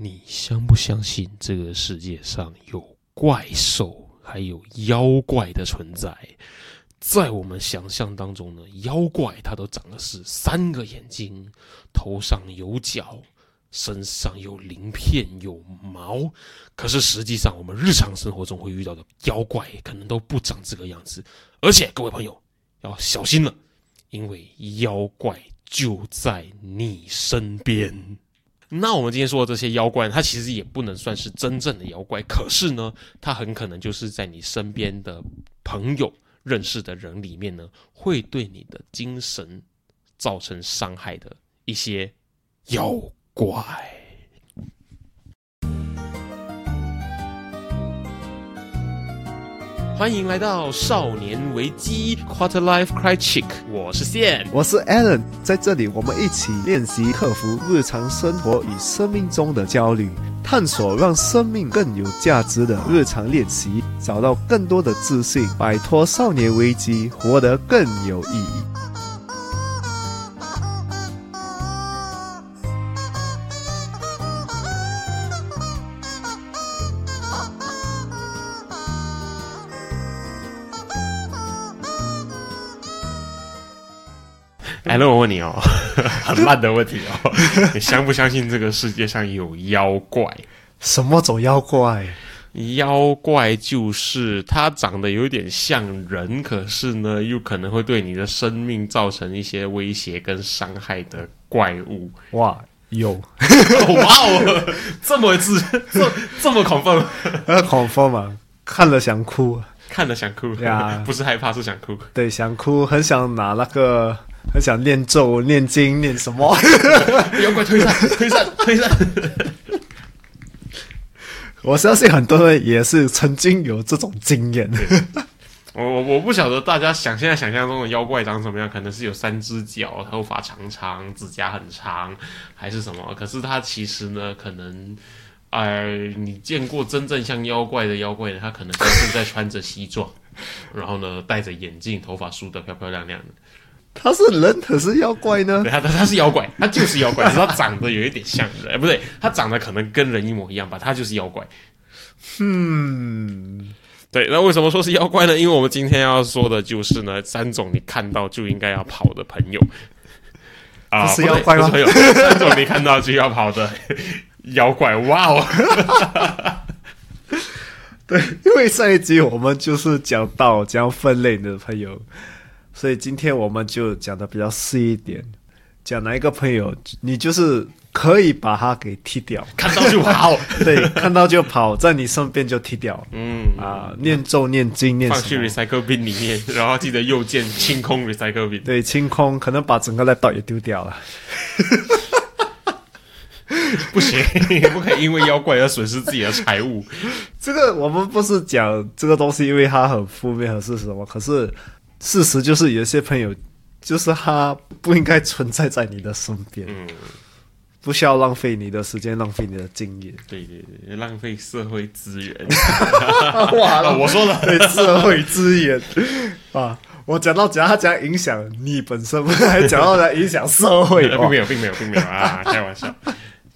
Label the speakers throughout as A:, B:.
A: 你相不相信这个世界上有怪兽还有妖怪的存在？在我们想象当中呢，妖怪它都长的是三个眼睛，头上有角，身上有鳞片有毛。可是实际上，我们日常生活中会遇到的妖怪可能都不长这个样子。而且各位朋友要小心了，因为妖怪就在你身边。那我们今天说的这些妖怪，它其实也不能算是真正的妖怪，可是呢，它很可能就是在你身边的朋友、认识的人里面呢，会对你的精神造成伤害的一些妖怪。欢迎来到少年危机 Quarter Life crichic 我是线，
B: 我是 Alan，在这里我们一起练习克服日常生活与生命中的焦虑，探索让生命更有价值的日常练习，找到更多的自信，摆脱少年危机，活得更有意义。
A: 哎，那我问你哦，很烂的问题哦，你相不相信这个世界上有妖怪？
B: 什么种妖怪？
A: 妖怪就是它长得有点像人，可是呢，又可能会对你的生命造成一些威胁跟伤害的怪物。
B: 哇，有，
A: 哇哦，这么自这这么恐怖，
B: 很恐怖嘛？看了想哭，
A: 看了想哭
B: 呀，
A: 不是害怕，是想哭。
B: 对，想哭，很想拿那个。很想念咒、念经、念什么？
A: 妖怪推散、推散、推散。
B: 我相信很多人也是曾经有这种经验。
A: 我我我不晓得大家想现在想象中的妖怪长什么样，可能是有三只脚、头发长长、指甲很长，还是什么？可是他其实呢，可能，哎，你见过真正像妖怪的妖怪呢？他可能就是在穿着西装，然后呢戴着眼镜，头发梳得漂漂亮亮的。
B: 他是人可是妖怪呢？
A: 对，他他他是妖怪，他就是妖怪，只是他长得有一点像人，哎，不对，他长得可能跟人一模一样吧，他就是妖怪。
B: 嗯，
A: 对，那为什么说是妖怪呢？因为我们今天要说的就是呢，三种你看到就应该要跑的朋友
B: 啊，是妖怪吗？
A: 朋友，三种你看到就要跑的妖怪，哇哦！
B: 对，因为上一集我们就是讲到讲分类的朋友。所以今天我们就讲的比较细一点，讲哪一个朋友，你就是可以把他给踢掉，
A: 看到就跑，
B: 对，看到就跑，在你身边就踢掉，嗯。啊，念咒念经念
A: 放去 recycle bin 里面，然后记得右键清空 recycle bin，
B: 对，清空，可能把整个 laptop 也丢掉了，
A: 不行，不可以因为妖怪而损失自己的财物。
B: 这个我们不是讲这个东西，因为它很负面还是什么，可是。事实就是，有些朋友就是他不应该存在在你的身边，嗯，不需要浪费你的时间，浪费你的经验，
A: 对对对，浪费社会资源。
B: 哇，
A: 我说了，
B: 对社会资源。啊，我讲到讲他讲影响你本身，还讲到在影响社会，
A: 并没有，并没有，并没有啊，开玩笑。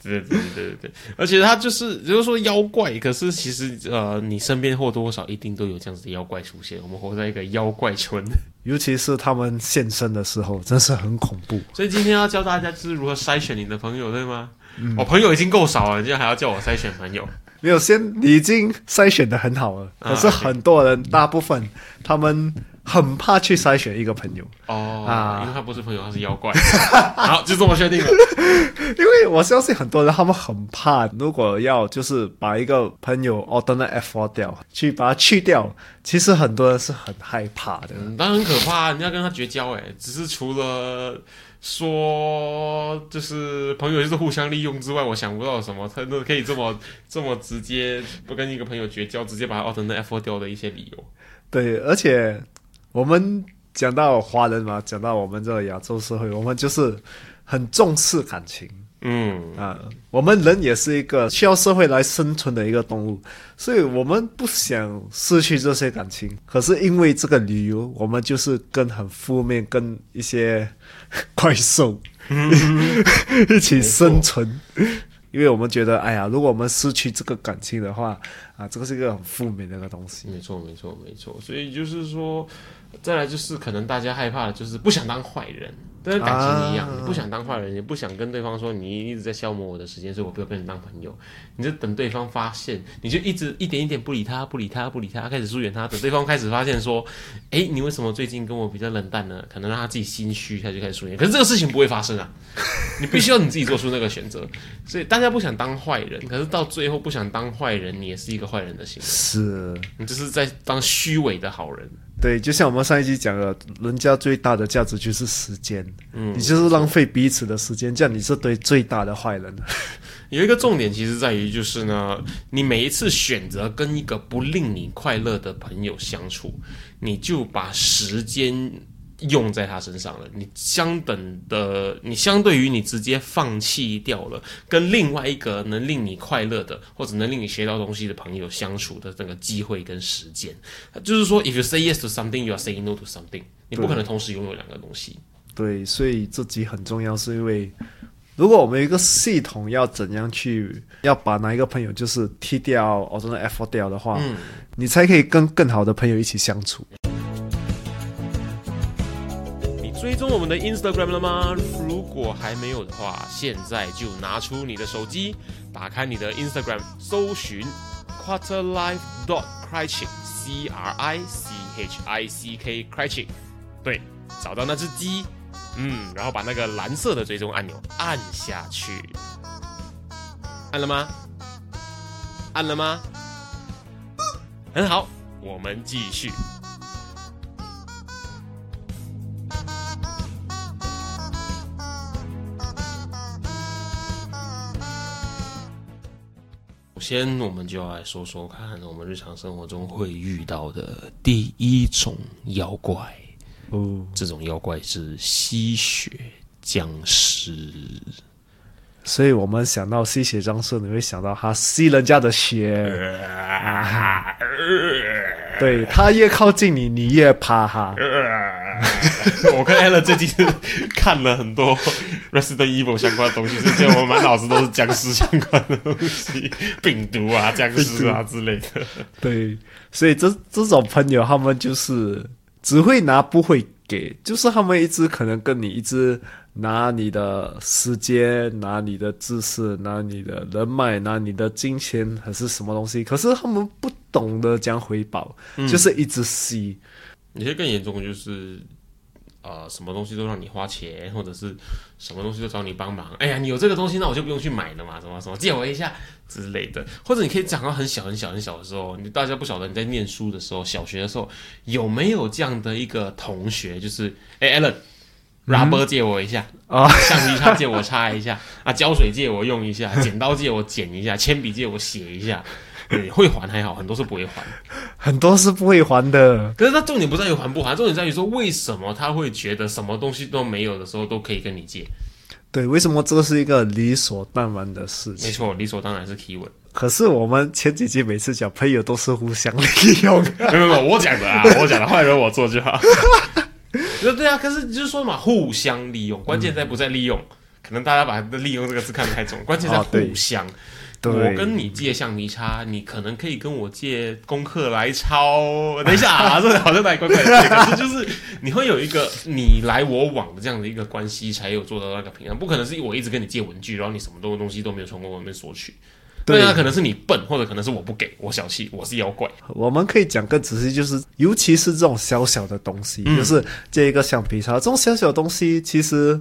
A: 对对对对对，而且他就是，就是说妖怪，可是其实呃，你身边或多或少一定都有这样子的妖怪出现。我们活在一个妖怪村，
B: 尤其是他们现身的时候，真是很恐怖。
A: 所以今天要教大家就是如何筛选你的朋友，对吗？我朋友已经够少了，你现在还要叫我筛选朋友？
B: 没有，先已经筛选的很好了。可是很多人，大部分他们。很怕去筛选一个朋友
A: 哦啊，因为他不是朋友，他是妖怪。好，就这么确定了。
B: 因为我相信很多人他们很怕，如果要就是把一个朋友 alternate F 掉，去把它去掉，其实很多人是很害怕的。
A: 当然很可怕，你要跟他绝交哎。只是除了说就是朋友就是互相利用之外，我想不到什么他都可以这么 这么直接不跟一个朋友绝交，直接把他 alternate F 掉的一些理由。
B: 对，而且。我们讲到华人嘛，讲到我们这个亚洲社会，我们就是很重视感情。嗯啊，我们人也是一个需要社会来生存的一个动物，所以我们不想失去这些感情。可是因为这个理由，我们就是跟很负面、跟一些 怪兽 一起生存。因为我们觉得，哎呀，如果我们失去这个感情的话，啊，这个是一个很负面的一个东西。
A: 没错，没错，没错。所以就是说，再来就是可能大家害怕的就是不想当坏人。跟感情一样，你不想当坏人，也不想跟对方说你一直在消磨我的时间，所以我不要跟你当朋友。你就等对方发现，你就一直一点一点不理他，不理他，不理他，开始疏远他。等对方开始发现说，哎，你为什么最近跟我比较冷淡呢？可能让他自己心虚，他就开始疏远。可是这个事情不会发生啊，你必须要你自己做出那个选择。所以大家不想当坏人，可是到最后不想当坏人，你也是一个坏人的行为。
B: 是，
A: 你就是在当虚伪的好人。
B: 对，就像我们上一集讲的，人家最大的价值就是时间，嗯，你就是浪费彼此的时间，这样你是对最大的坏人。
A: 有一个重点，其实在于就是呢，你每一次选择跟一个不令你快乐的朋友相处，你就把时间。用在他身上了，你相等的，你相对于你直接放弃掉了跟另外一个能令你快乐的或者能令你学到东西的朋友相处的这个机会跟时间，就是说，if you say yes to something, you are saying no to something，你不可能同时拥有两个东西。
B: 对，所以这集很重要，是因为如果我们一个系统要怎样去要把哪一个朋友就是踢掉，或者 F 掉的话，嗯，你才可以跟更好的朋友一起相处。
A: 踪我们的 Instagram 了吗？如果还没有的话，现在就拿出你的手机，打开你的 Instagram，搜寻 Quarterlife dot Criching，C R I C H I C K Criching，对，找到那只鸡，嗯，然后把那个蓝色的追踪按钮按下去，按了吗？按了吗？很好，我们继续。先，我们就要来说说看，我们日常生活中会遇到的第一种妖怪。哦，这种妖怪是吸血僵尸。
B: 所以我们想到吸血僵尸，你会想到他吸人家的血。对他越靠近你，你越怕他。
A: 我跟 Allen 最近看了很多 Resident Evil 相关的东西，是觉得我满脑子都是僵尸相关的东西，病毒啊、僵尸啊之类的。
B: 对，所以这这种朋友，他们就是只会拿不会给，就是他们一直可能跟你一直拿你的时间、拿你的知识、拿你的人脉、拿你的金钱还是什么东西，可是他们不懂得将回报，就是一直吸。
A: 有些更严重的就是，呃，什么东西都让你花钱，或者是什么东西都找你帮忙。哎呀，你有这个东西，那我就不用去买了嘛，什么什么借我一下之类的。或者你可以讲到很小很小很小的时候，你大家不晓得你在念书的时候，小学的时候有没有这样的一个同学，就是哎，Allen，rubber 借我一下啊，橡皮擦借我擦一下啊，胶水借我用一下，剪刀借我剪一下，铅笔借我写一下。对，会还还好，很多是不会还，
B: 很多是不会还的。
A: 可是他重点不在于还不还，重点在于说为什么他会觉得什么东西都没有的时候都可以跟你借？
B: 对，为什么这是一个理所当然的事情？
A: 没错，理所当然是提问。
B: 可是我们前几集每次讲朋友都是互相利用，
A: 没有没有，我讲的啊，我讲的，坏人我做就好。对对啊，可是就是说嘛，互相利用，关键在不在利用？可能大家把“利用”这个字看得太重，关键在互相。我跟你借橡皮擦，你可能可以跟我借功课来抄。等一下啊，这好像太怪怪的。可是就是你会有一个你来我往的这样的一个关系，才有做到那个平衡。不可能是我一直跟你借文具，然后你什么东东西都没有从我那边索取。对啊，可能是你笨，或者可能是我不给我小气，我是妖怪。
B: 我们可以讲更仔细，就是尤其是这种小小的东西，就是借一个橡皮擦，这种小小东西其实。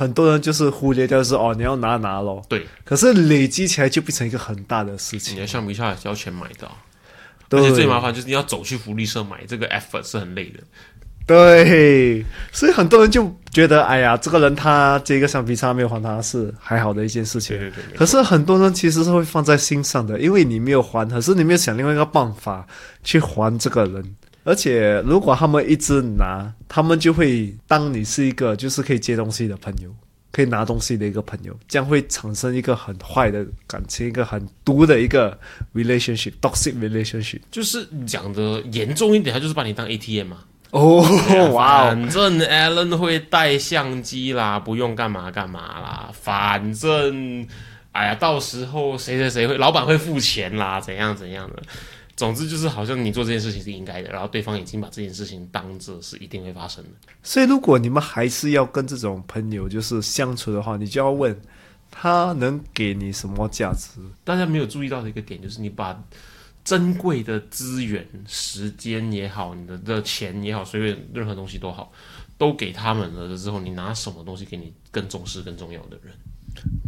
B: 很多人就是忽略掉，是哦，你要拿拿咯。
A: 对，
B: 可是累积起来就变成一个很大的事情。
A: 你的橡皮擦要钱买的，而且最麻烦就是你要走去福利社买，这个 effort 是很累的。
B: 对，所以很多人就觉得，哎呀，这个人他这个橡皮擦没有还他是还好的一件事情。
A: 对对对。
B: 可是很多人其实是会放在心上的，因为你没有还，可是你没有想另外一个办法去还这个人。而且，如果他们一直拿，他们就会当你是一个就是可以借东西的朋友，可以拿东西的一个朋友，这样会产生一个很坏的感情，一个很毒的一个 relationship，toxic relationship。
A: 就是讲的严重一点，他就是把你当 ATM 嘛。
B: 哦，哇！
A: 反正 Allen 会带相机啦，不用干嘛干嘛啦，反正。哎呀，到时候谁谁谁会，老板会付钱啦，怎样怎样的。总之就是好像你做这件事情是应该的，然后对方已经把这件事情当做是一定会发生的。
B: 所以如果你们还是要跟这种朋友就是相处的话，你就要问他能给你什么价值。
A: 大家没有注意到的一个点就是，你把珍贵的资源、时间也好，你的的钱也好，随便任何东西都好，都给他们了之后，你拿什么东西给你更重视、更重要的人？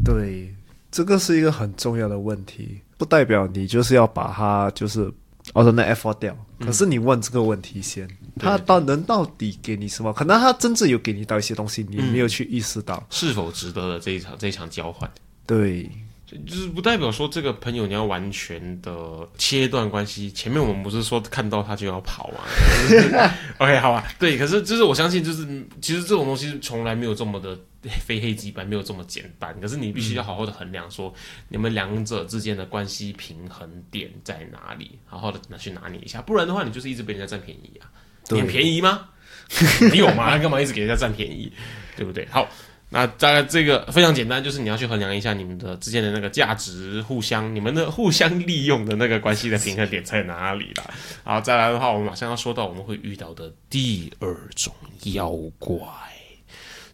B: 对，这个是一个很重要的问题，不代表你就是要把它就是。哦，那 F 掉。可是你问这个问题先，他到能到底给你什么？可能他真正有给你到一些东西，你没有去意识到
A: 是否值得的这一场这一场交换。
B: 对。
A: 就是不代表说这个朋友你要完全的切断关系。前面我们不是说看到他就要跑吗？OK，好吧。对，可是就是我相信，就是其实这种东西从来没有这么的非黑即白，没有这么简单。可是你必须要好好的衡量，说你们两者之间的关系平衡点在哪里，好好的拿去拿捏一下。不然的话，你就是一直被人家占便宜啊。你便宜吗？你有吗？干嘛一直给人家占便宜？对不对？好。那大概这个非常简单，就是你要去衡量一下你们的之间的那个价值互相，你们的互相利用的那个关系的平衡点在哪里了。好，再来的话，我们马上要说到我们会遇到的第二种妖怪。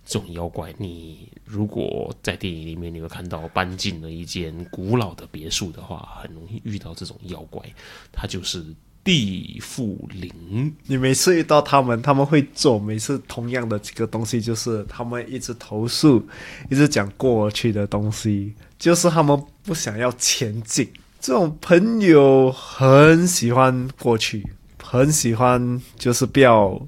A: 这种妖怪，你如果在电影里面你会看到搬进了一间古老的别墅的话，很容易遇到这种妖怪，它就是。地缚灵，
B: 你每次遇到他们，他们会做每次同样的几个东西，就是他们一直投诉，一直讲过去的东西，就是他们不想要前进。这种朋友很喜欢过去，很喜欢就是不要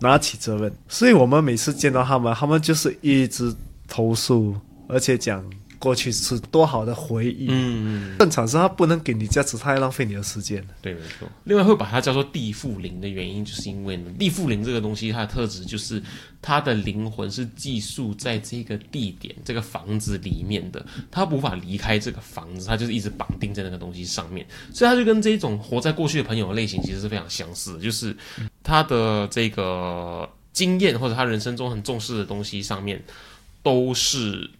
B: 拿起责任，所以我们每次见到他们，他们就是一直投诉，而且讲。过去是多好的回忆，嗯，正常是他不能给你价值，太浪费你的时间
A: 对，没错。另外会把它叫做地缚灵的原因，就是因为呢，地缚灵这个东西，它的特质就是它的灵魂是寄宿在这个地点、这个房子里面的，它无法离开这个房子，它就是一直绑定在那个东西上面。所以它就跟这种活在过去的朋友的类型其实是非常相似的，就是他的这个经验或者他人生中很重视的东西上面都是。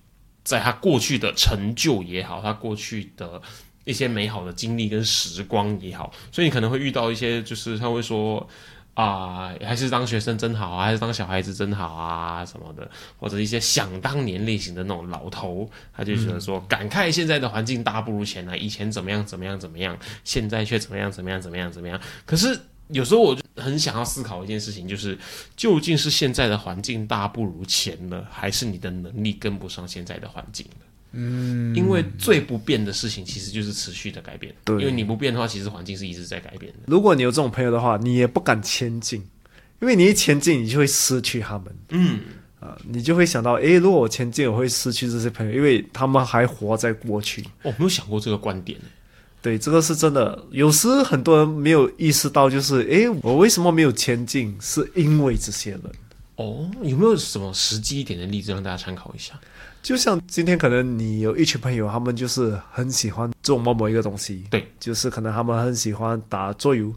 A: 在他过去的成就也好，他过去的一些美好的经历跟时光也好，所以你可能会遇到一些，就是他会说啊，还是当学生真好啊，还是当小孩子真好啊什么的，或者一些想当年类型的那种老头，他就觉得说感慨现在的环境大不如前啊，以前怎么样怎么样怎么样，现在却怎么样怎么样怎么样怎么样。可是有时候我就很想要思考一件事情，就是究竟是现在的环境大不如前了，还是你的能力跟不上现在的环境了？嗯，因为最不变的事情其实就是持续的改变。
B: 对，
A: 因为你不变的话，其实环境是一直在改变的。
B: 如果你有这种朋友的话，你也不敢前进，因为你一前进，你就会失去他们。嗯，啊，你就会想到，诶，如果我前进，我会失去这些朋友，因为他们还活在过去。
A: 我没有想过这个观点。
B: 对，这个是真的。有时很多人没有意识到，就是诶，我为什么没有前进？是因为这些人。
A: 哦，有没有什么实际一点的例子让大家参考一下？
B: 就像今天可能你有一群朋友，他们就是很喜欢做某某一个东西。
A: 对，
B: 就是可能他们很喜欢打桌游。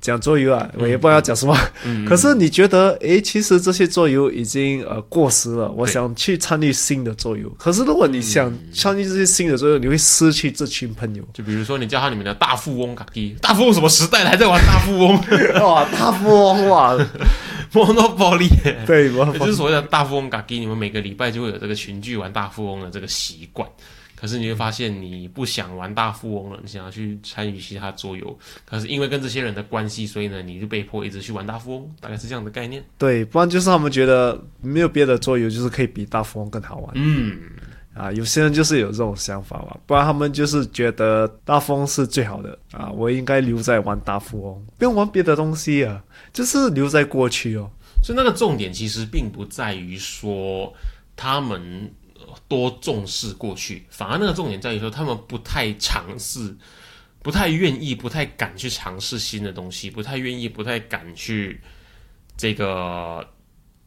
B: 讲桌游啊，我也不知道讲什么。可是你觉得，诶，其实这些桌游已经呃过时了。我想去参与新的桌游。可是如果你想参与这些新的桌游，你会失去这群朋友。
A: 就比如说，你叫他里面的大富翁卡迪，大富翁什么时代了还在玩 大富翁？
B: 哇，大富翁哇，
A: 摩诺暴利。
B: 对，
A: 就是所谓的大富翁卡基，你们每个礼拜就会有这个群聚玩大富翁的这个习惯。可是你会发现，你不想玩大富翁了，你想要去参与其他桌游。可是因为跟这些人的关系，所以呢，你就被迫一直去玩大富翁，大概是这样的概念。
B: 对，不然就是他们觉得没有别的桌游，就是可以比大富翁更好玩。嗯，啊，有些人就是有这种想法嘛，不然他们就是觉得大富翁是最好的啊，我应该留在玩大富翁，不用玩别的东西啊，就是留在过去哦。
A: 所以那个重点其实并不在于说他们。多重视过去，反而那个重点在于说，他们不太尝试，不太愿意，不太敢去尝试新的东西，不太愿意，不太敢去这个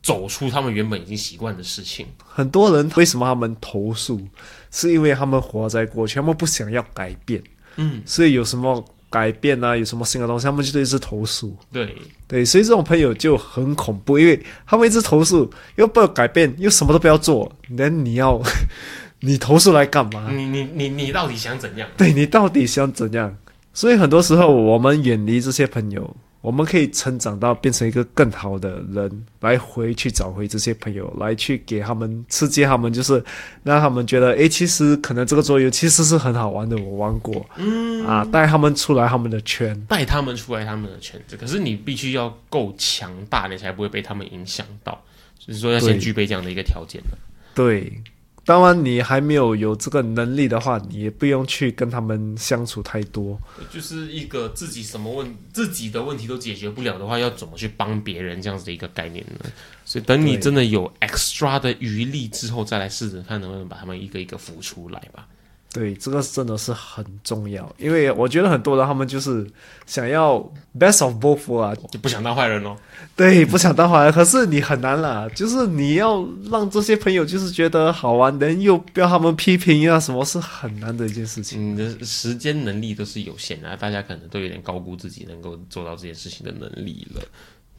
A: 走出他们原本已经习惯的事情。
B: 很多人为什么他们投诉，是因为他们活在过去，他们不想要改变。嗯，所以有什么？改变啊，有什么新的东西，他们就一直投诉。
A: 对
B: 对，所以这种朋友就很恐怖，因为他们一直投诉，又不要改变，又什么都不要做，那你要 你投诉来干嘛？
A: 你你你你到底想怎样？
B: 对你到底想怎样？所以很多时候，我们远离这些朋友。我们可以成长到变成一个更好的人，来回去找回这些朋友，来去给他们刺激他们，就是让他们觉得，诶，其实可能这个桌游其实是很好玩的，我玩过，嗯，啊，带他们出来他们的圈，
A: 带他们出来他们的圈子。可是你必须要够强大，你才不会被他们影响到，所以说要先具备这样的一个条件的。
B: 对。当然，你还没有有这个能力的话，你也不用去跟他们相处太多。
A: 就是一个自己什么问自己的问题都解决不了的话，要怎么去帮别人这样子的一个概念呢？所以，等你真的有 extra 的余力之后，再来试着看能不能把他们一个一个扶出来吧。
B: 对，这个真的是很重要，因为我觉得很多人他们就是想要 best of both 啊，
A: 就不想当坏人哦。
B: 对，不想当坏人，可是你很难啦，就是你要让这些朋友就是觉得好玩，能又不要他们批评啊，什么是很难的一件事情。
A: 你的时间能力都是有限的，大家可能都有点高估自己能够做到这件事情的能力了。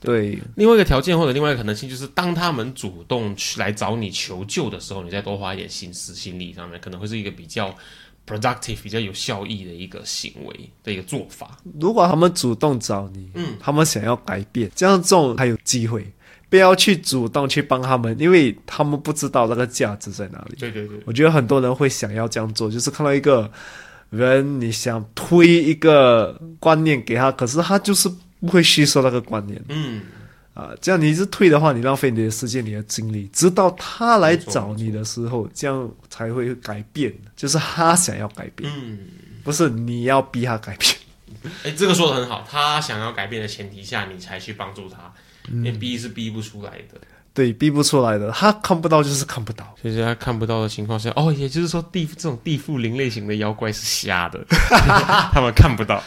B: 对，
A: 另外一个条件或者另外一个可能性就是，当他们主动去来找你求救的时候，你再多花一点心思、心力上面，可能会是一个比较 productive、比较有效益的一个行为的一个做法。
B: 如果他们主动找你，嗯，他们想要改变，这样这种还有机会，不要去主动去帮他们，因为他们不知道那个价值在哪里。
A: 对对对，
B: 我觉得很多人会想要这样做，就是看到一个人，你想推一个观念给他，可是他就是。不会吸收那个观念，嗯，啊，这样你一直退的话，你浪费你的时间、你的精力，直到他来找你的时候，这样才会改变。就是他想要改变，嗯，不是你要逼他改变。
A: 哎，这个说的很好，他想要改变的前提下，你才去帮助他，你逼是逼不出来的。
B: 对，逼不出来的，他看不到就是看不到。
A: 其实他看不到的情况下，哦，也就是说地这种地缚灵类型的妖怪是瞎的，他们看不到。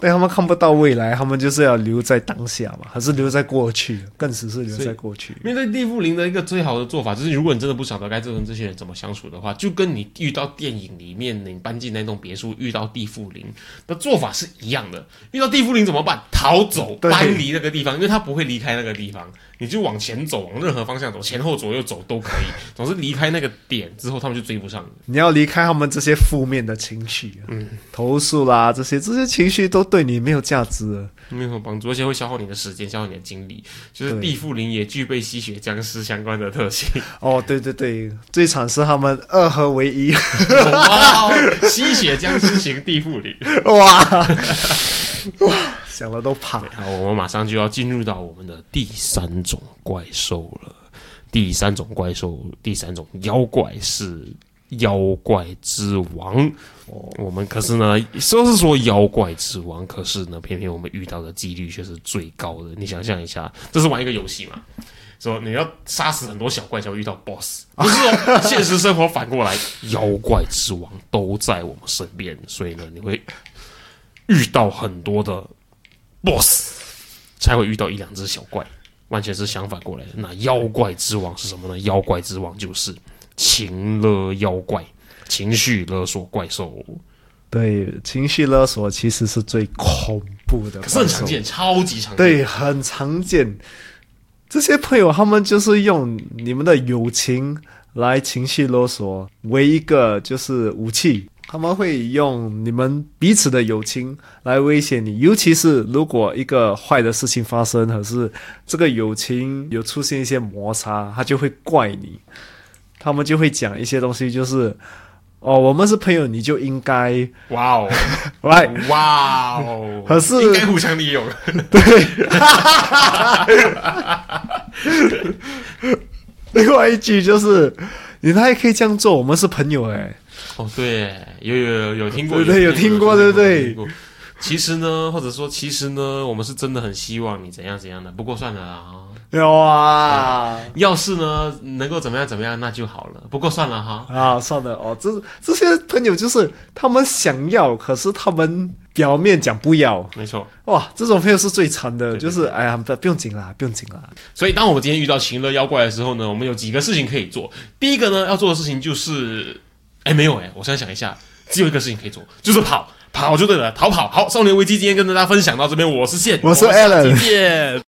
B: 被他们看不到未来，他们就是要留在当下嘛，还是留在过去？更只是留在过去。
A: 面对地缚灵的一个最好的做法，就是如果你真的不晓得该跟这些人怎么相处的话，就跟你遇到电影里面你搬进那栋别墅遇到地缚灵的做法是一样的。遇到地缚灵怎么办？逃走，搬离那个地方，因为他不会离开那个地方。你就往前走，往任何方向走，前后左右走都可以。总是离开那个点之后，他们就追不上
B: 你。你要离开他们这些负面的情绪，嗯，投诉啦，这些这些情绪都对你没有价值，
A: 没有什么帮助，而且会消耗你的时间，消耗你的精力。就是地缚灵也具备吸血僵尸相关的特性。
B: 哦，对对对，最惨是他们二合为一，哇
A: 吸血僵尸型地缚灵，
B: 哇 哇。想了都怕。
A: 好，我们马上就要进入到我们的第三种怪兽了。第三种怪兽，第三种妖怪是妖怪之王。我们可是呢，说是说妖怪之王，可是呢，偏偏我们遇到的几率却是最高的。你想象一下，这是玩一个游戏嘛？说你要杀死很多小怪才会遇到 BOSS，不是哦。现实生活反过来，妖怪之王都在我们身边，所以呢，你会遇到很多的。boss 才会遇到一两只小怪，完全是相反过来的。那妖怪之王是什么呢？妖怪之王就是情勒妖怪，情绪勒索怪兽。
B: 对，情绪勒索其实是最恐怖的，可是
A: 很常见，超级常见。
B: 对，很常见。这些朋友他们就是用你们的友情来情绪勒索为一个就是武器。他们会用你们彼此的友情来威胁你，尤其是如果一个坏的事情发生，可是这个友情有出现一些摩擦，他就会怪你。他们就会讲一些东西，就是哦，我们是朋友，你就应该
A: 哇哦，
B: 来
A: 哇哦，
B: 可是
A: 应该互相利用。
B: 对，另外一句就是，你他也可以这样做，我们是朋友哎。
A: 哦，对，有有有有听过，
B: 对对，有听过，对不对？
A: 其实呢，或者说，其实呢，我们是真的很希望你怎样怎样的。不过算了啊，
B: 有啊，
A: 要是呢能够怎么样怎么样，那就好了。不过算了哈，
B: 啊，算了哦。这这些朋友就是他们想要，可是他们表面讲不要。
A: 没错，
B: 哇，这种朋友是最惨的，就是哎呀，不不用紧啦，不用紧啦。
A: 所以，当我们今天遇到情乐妖怪的时候呢，我们有几个事情可以做。第一个呢，要做的事情就是。哎，没有哎，我现在想一下，只有一个事情可以做，就是跑，跑就对了，逃跑。好，少年危机今天跟大家分享到这边，我是线，
B: 我是 Alan，
A: 再见。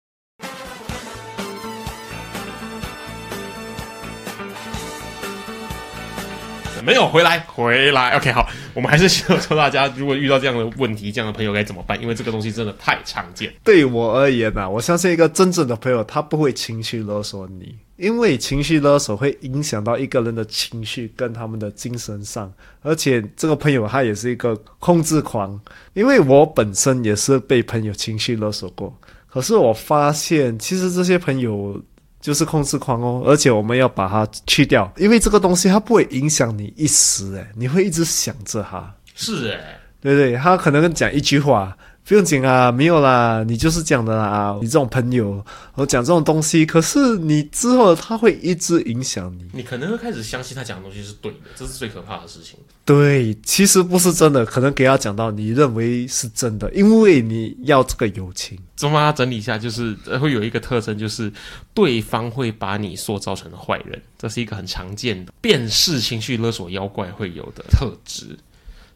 A: 没有回来，回来。OK，好，我们还是希望说大家，如果遇到这样的问题，这样的朋友该怎么办？因为这个东西真的太常见。
B: 对我而言呢，我相信一个真正的朋友，他不会情绪勒索你，因为情绪勒索会影响到一个人的情绪跟他们的精神上，而且这个朋友他也是一个控制狂，因为我本身也是被朋友情绪勒索过，可是我发现其实这些朋友。就是控制狂哦，而且我们要把它去掉，因为这个东西它不会影响你一时，诶，你会一直想着它。
A: 是诶，
B: 对对，他可能讲一句话。不用紧啊，没有啦，你就是讲的啦。你这种朋友，我讲这种东西，可是你之后他会一直影响你。
A: 你可能会开始相信他讲的东西是对的，这是最可怕的事情。
B: 对，其实不是真的，可能给他讲到你认为是真的，因为你要这个友情。
A: 怎么整理一下，就是会有一个特征，就是对方会把你塑造成坏人，这是一个很常见的辨识情绪勒索妖怪会有的特质。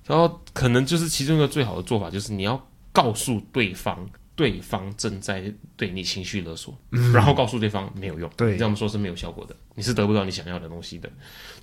A: 然后可能就是其中一个最好的做法，就是你要。告诉对方，对方正在对你情绪勒索，然后告诉对方没有用，
B: 对，
A: 这样说是没有效果的，你是得不到你想要的东西的。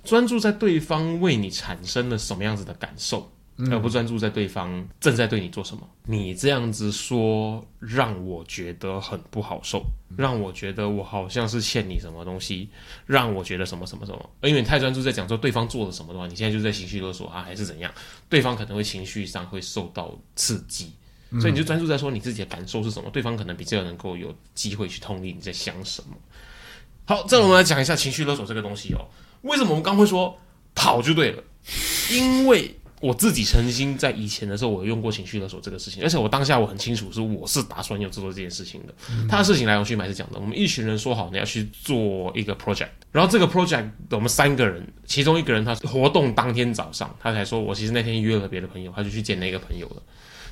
A: 专注在对方为你产生了什么样子的感受，而不专注在对方正在对你做什么。你这样子说让我觉得很不好受，让我觉得我好像是欠你什么东西，让我觉得什么什么什么。因为你太专注在讲说对方做了什么的话，你现在就在情绪勒索啊，还是怎样？对方可能会情绪上会受到刺激。所以你就专注在说你自己的感受是什么，对方可能比较能够有机会去同理你在想什么。好，再我们来讲一下情绪勒索这个东西哦。为什么我们刚会说跑就对了？因为我自己曾经在以前的时候，我用过情绪勒索这个事情，而且我当下我很清楚是我是打算要做这件事情的。他的事情来龙去脉是讲的，我们一群人说好你要去做一个 project，然后这个 project 我们三个人，其中一个人他活动当天早上，他才说我其实那天约了别的朋友，他就去见那个朋友了。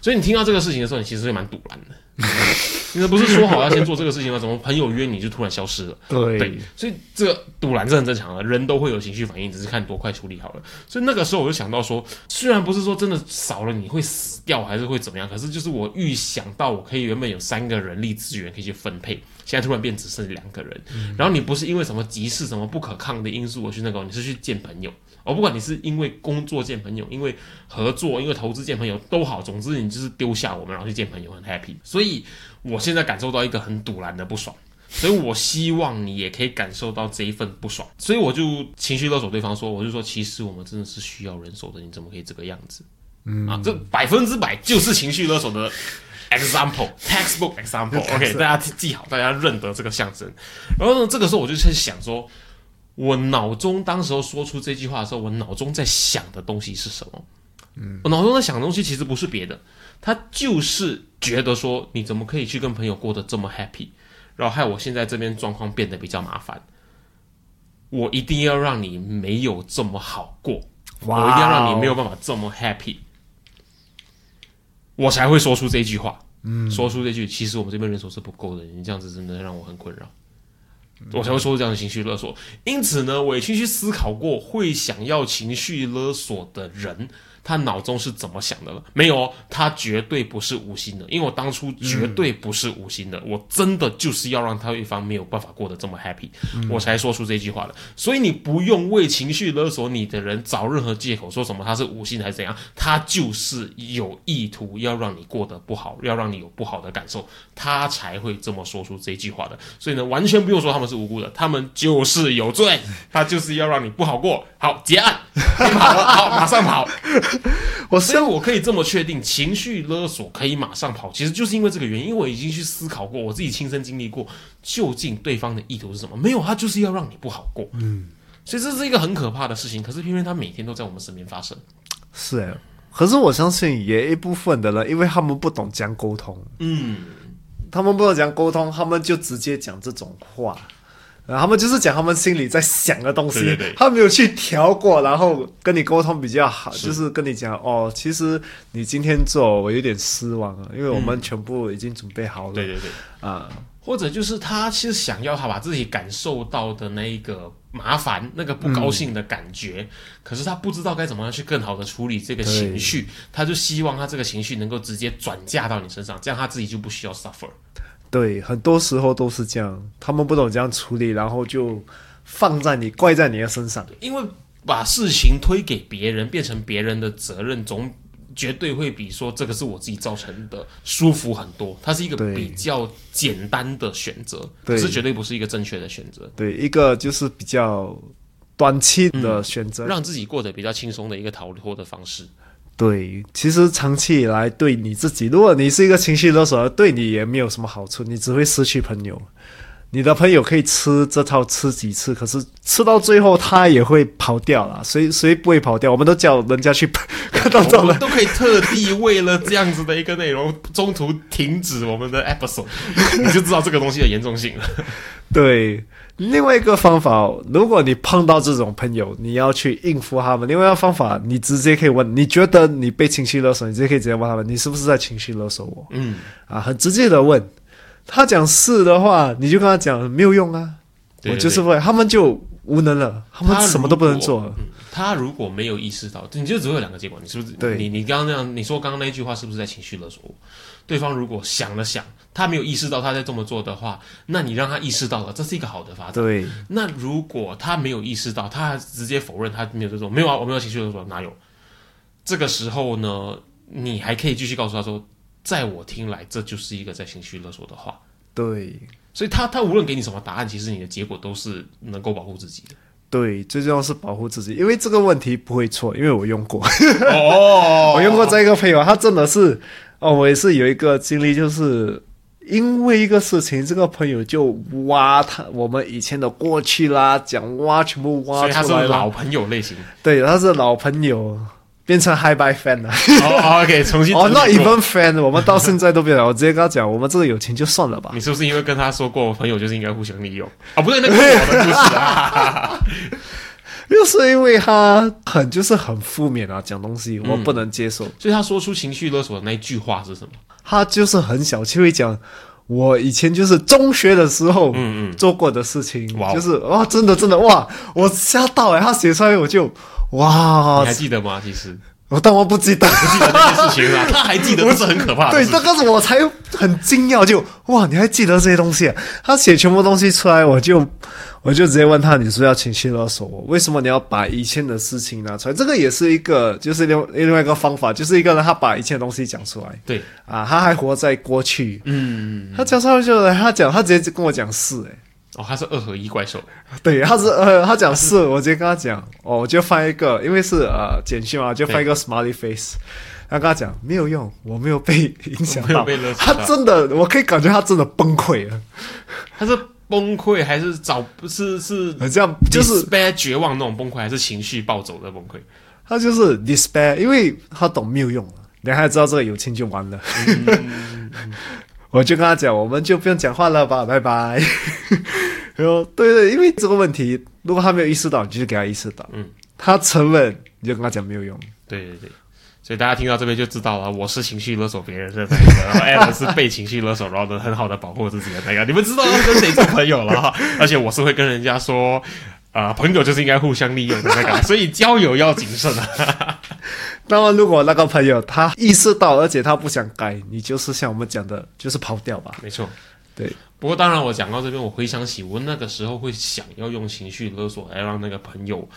A: 所以你听到这个事情的时候，你其实是蛮堵然的。因为不是说好要先做这个事情吗？怎么朋友约你就突然消失了？
B: 对，
A: 所以这个堵然是很正常的，人都会有情绪反应，只是看多快处理好了。所以那个时候我就想到说，虽然不是说真的少了你会死掉，还是会怎么样，可是就是我预想到我可以原本有三个人力资源可以去分配，现在突然变只剩两个人。然后你不是因为什么急事、什么不可抗的因素我去那个，你是去见朋友。我不管你是因为工作见朋友，因为合作，因为投资见朋友都好，总之你就是丢下我们，然后去见朋友，很 happy。所以我现在感受到一个很堵然的不爽，所以我希望你也可以感受到这一份不爽。所以我就情绪勒索对方说，我就说其实我们真的是需要人手的，你怎么可以这个样子？嗯啊，这百分之百就是情绪勒索的 example，textbook example。OK，大家记好，大家认得这个象征。然后呢，这个时候我就在想说。我脑中当时候说出这句话的时候，我脑中在想的东西是什么？嗯，我脑中在想的东西其实不是别的，他就是觉得说，你怎么可以去跟朋友过得这么 happy，然后害我现在这边状况变得比较麻烦，我一定要让你没有这么好过，我一定要让你没有办法这么 happy，我才会说出这句话。嗯，说出这句，其实我们这边人手是不够的，你这样子真的让我很困扰。我才会说这样的情绪勒索，因此呢，我也去思考过，会想要情绪勒索的人。他脑中是怎么想的了？没有，他绝对不是无心的，因为我当初绝对不是无心的，我真的就是要让他一方没有办法过得这么 happy，我才说出这句话的。所以你不用为情绪勒索你的人找任何借口，说什么他是无心还是怎样，他就是有意图要让你过得不好，要让你有不好的感受，他才会这么说出这句话的。所以呢，完全不用说他们是无辜的，他们就是有罪，他就是要让你不好过。好，结案，跑了，好，马上跑。我所以，我可以这么确定，情绪勒索可以马上跑，其实就是因为这个原因。因为我已经去思考过，我自己亲身经历过，究竟对方的意图是什么？没有，他就是要让你不好过。嗯，所以这是一个很可怕的事情。可是偏偏他每天都在我们身边发生。
B: 是哎，可是我相信也一部分的人，因为他们不懂讲沟通。嗯，他们不懂讲沟通，他们就直接讲这种话。然后他们就是讲他们心里在想的东西，他没有去调过，然后跟你沟通比较好，就是跟你讲哦，其实你今天做我有点失望啊，因为我们全部已经准备好了。
A: 对对对，啊，或者就是他其实想要他把自己感受到的那一个麻烦、那个不高兴的感觉，可是他不知道该怎么样去更好的处理这个情绪，他就希望他这个情绪能够直接转嫁到你身上，这样他自己就不需要 suffer。
B: 对，很多时候都是这样，他们不懂这样处理，然后就放在你怪在你的身上。
A: 因为把事情推给别人，变成别人的责任，总绝对会比说这个是我自己造成的舒服很多。它是一个比较简单的选择，可是绝对不是一个正确的选择。
B: 对，一个就是比较短期的选择，
A: 让自己过得比较轻松的一个逃脱的方式。
B: 对，其实长期以来对你自己，如果你是一个情绪勒索，对你也没有什么好处，你只会失去朋友。你的朋友可以吃这套吃几次，可是吃到最后他也会跑掉了。谁谁不会跑掉？我们都叫人家去 看到这
A: 们都可以特地为了这样子的一个内容，中途停止我们的 episode，你就知道这个东西的严重性了。
B: 对，另外一个方法，如果你碰到这种朋友，你要去应付他们。另外一个方法，你直接可以问：你觉得你被情绪勒索？你直接可以直接问他们：你是不是在情绪勒索我？嗯，啊，很直接的问。他讲是的话，你就跟他讲没有用啊，我就是会，他们就无能了，他们什么都不能做。
A: 他如果没有意识到，你就只有两个结果，你是不是？对，你你刚刚那样，你说刚刚那句话是不是在情绪勒索我？对方如果想了想，他没有意识到他在这么做的话，那你让他意识到了，这是一个好的发展。
B: 对。
A: 那如果他没有意识到，他直接否认他没有这种，没有啊，我没有情绪勒索，哪有？这个时候呢，你还可以继续告诉他说。在我听来，这就是一个在情绪勒索的话。
B: 对，
A: 所以他他无论给你什么答案，其实你的结果都是能够保护自己的。
B: 对，最重要是保护自己，因为这个问题不会错，因为我用过。哦，我用过这一个朋友，他真的是哦，我也是有一个经历，就是因为一个事情，这个朋友就挖他我们以前的过去啦，讲挖全部挖出来。
A: 他是老朋友类型。
B: 对，他是老朋友。变成 Hi Bye Fan 了。
A: 哦，OK，重新。
B: 哦，那一份 Fan，我们到现在都变了。我直接跟他讲，我们这个友情就算了吧。
A: 你是不是因为跟他说过，朋友就是应该互相利用？啊，不对，那个 我的故事啊。
B: 又是因为他很就是很负面啊，讲东西我不能接受。
A: 所以他说出情绪勒索的那一句话是什么？
B: 他就是很小气会讲，我以前就是中学的时候，嗯嗯，做过的事情，就是哇，真的真的哇，我吓到哎，他写出来我就。哇，
A: 你还记得吗？其实
B: 我但我不记得，
A: 不记得那些事情了。他还记得，不是很可怕。
B: 对，这个是我才很惊讶，就哇，你还记得这些东西？啊他写全部东西出来，我就我就直接问他，你是要情绪勒索我？为什么你要把以前的事情拿出来？这个也是一个，就是另另外一个方法，就是一个人他把以前的东西讲出来。
A: 对
B: 啊，他还活在过去。嗯，他讲出来就他讲，他直接跟我讲是哎。
A: 哦，他是二合一怪兽。
B: 对，他是呃，他讲是，我直接跟他讲，哦，我就翻一个，因为是呃简讯嘛，就翻一个 smiley face。他跟他讲没有用，我没有被影响到。他真的，我可以感觉他真的崩溃了。
A: 他是崩溃还是找不是是
B: 这样，就是
A: despair 绝望那种崩溃，还是情绪暴走的崩溃？
B: 他就是 despair，因为他懂没有用了，你还知道这个友情就完了。我就跟他讲，我们就不用讲话了吧，拜拜。然后，对对，因为这个问题，如果他没有意识到，你就给他意识到。嗯，他沉稳，你就跟他讲没有用。
A: 对对对，所以大家听到这边就知道了，我是情绪勒索别人的那个，然后艾伦是被情绪勒索，然后能很好的保护自己的那个。你们知道要跟谁做朋友了哈？而且我是会跟人家说，啊，朋友就是应该互相利用的那个，所以交友要谨慎啊。
B: 那么，如果那个朋友他意识到，而且他不想改，你就是像我们讲的，就是跑掉吧。
A: 没错，
B: 对。
A: 不过，当然，我讲到这边，我回想起我那个时候会想要用情绪勒索来让那个朋友。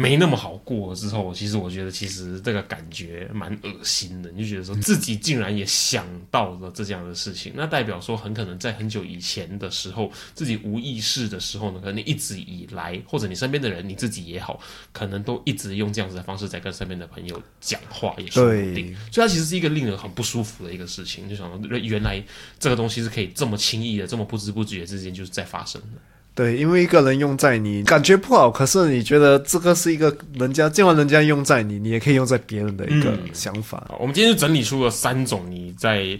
A: 没那么好过之后，其实我觉得其实这个感觉蛮恶心的。你就觉得说自己竟然也想到了这样的事情，那代表说很可能在很久以前的时候，自己无意识的时候呢，可能你一直以来或者你身边的人，你自己也好，可能都一直用这样子的方式在跟身边的朋友讲话，也说不定。所以它其实是一个令人很不舒服的一个事情。就想到，原来这个东西是可以这么轻易的、这么不知不觉之间就是在发生的。
B: 对，因为一个人用在你感觉不好，可是你觉得这个是一个人家，尽管人家用在你，你也可以用在别人的一个想法。
A: 我们今天就整理出了三种你在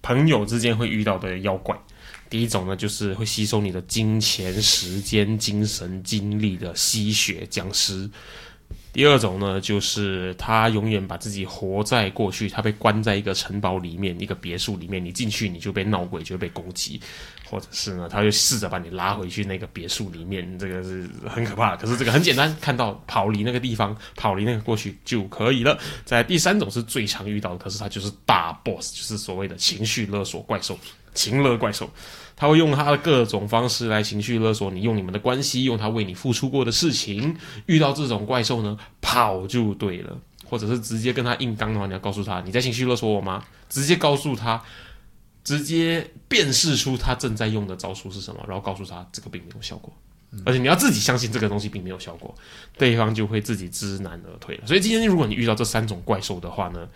A: 朋友之间会遇到的妖怪。第一种呢，就是会吸收你的金钱、时间、精神、精力的吸血僵尸。第二种呢，就是他永远把自己活在过去，他被关在一个城堡里面，一个别墅里面，你进去你就被闹鬼，就会被攻击。或者是呢，他就试着把你拉回去那个别墅里面，这个是很可怕的。可是这个很简单，看到跑离那个地方，跑离那个过去就可以了。在第三种是最常遇到的，可是他就是大 boss，就是所谓的情绪勒索怪兽。情勒怪兽，他会用他的各种方式来情绪勒索你，用你们的关系，用他为你付出过的事情。遇到这种怪兽呢，跑就对了，或者是直接跟他硬刚的话，你要告诉他你在情绪勒索我吗？直接告诉他，直接辨识出他正在用的招数是什么，然后告诉他这个并没有效果。而且你要自己相信这个东西并没有效果，对方就会自己知难而退了。所以今天如果你遇到这三种怪兽的话呢，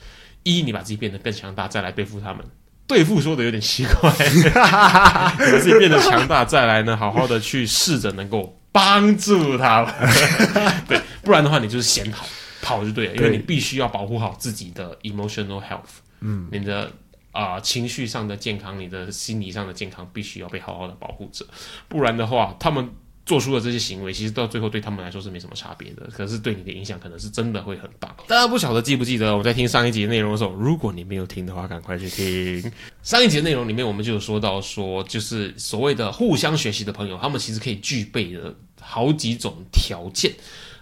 A: 一你把自己变得更强大，再来对付他们。对付说的有点奇怪，把自己变得强大，再来呢，好好的去试着能够帮助他们。对，不然的话你就是先跑，跑就对了，因为你必须要保护好自己的 emotional health，嗯，你的啊情绪上的健康，你的心理上的健康必须要被好好的保护着，不然的话他们。做出的这些行为，其实到最后对他们来说是没什么差别的，可是对你的影响可能是真的会很大。大家不晓得记不记得我在听上一集内容的时候，如果你没有听的话，赶快去听上一集的内容里面，我们就有说到说，就是所谓的互相学习的朋友，他们其实可以具备的好几种条件。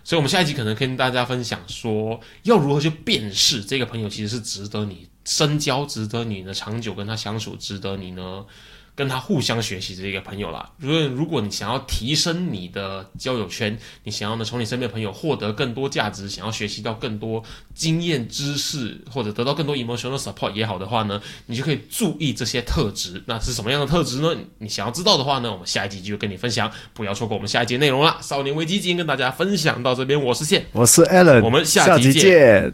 A: 所以，我们下一集可能跟大家分享说，要如何去辨识这个朋友其实是值得你深交、值得你呢长久跟他相处、值得你呢。跟他互相学习的一个朋友啦。如果如果你想要提升你的交友圈，你想要呢从你身边的朋友获得更多价值，想要学习到更多经验知识，或者得到更多 emotional support 也好的话呢，你就可以注意这些特质。那是什么样的特质呢？你想要知道的话呢，我们下一集就跟你分享，不要错过我们下一集内容啦。少年危机今天跟大家分享到这边，我是线，
B: 我是 Allen，
A: 我们下集见。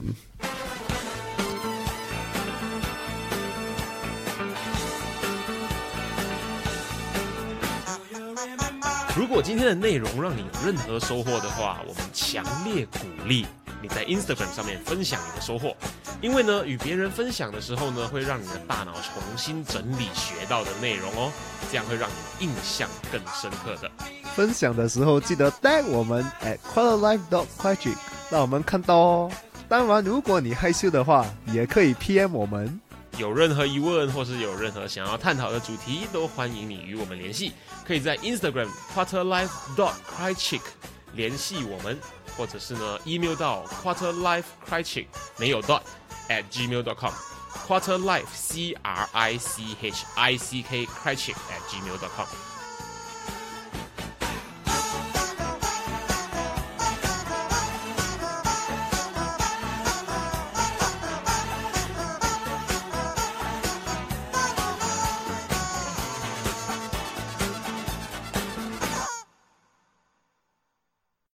A: 如果今天的内容让你有任何收获的话，我们强烈鼓励你在 Instagram 上面分享你的收获，因为呢，与别人分享的时候呢，会让你的大脑重新整理学到的内容哦，这样会让你印象更深刻的。
B: 分享的时候记得带我们 at quarterlife dot magic，让我们看到哦。当然，如果你害羞的话，也可以 PM 我们。
A: 有任何疑问或是有任何想要探讨的主题，都欢迎你与我们联系。可以在 Instagram quarterlife dot crychick 联系我们，或者是呢 email 到 quarterlifecrychick 没有 dot at gmail dot com quarterlife c r i c h i c k crychick at gmail dot com。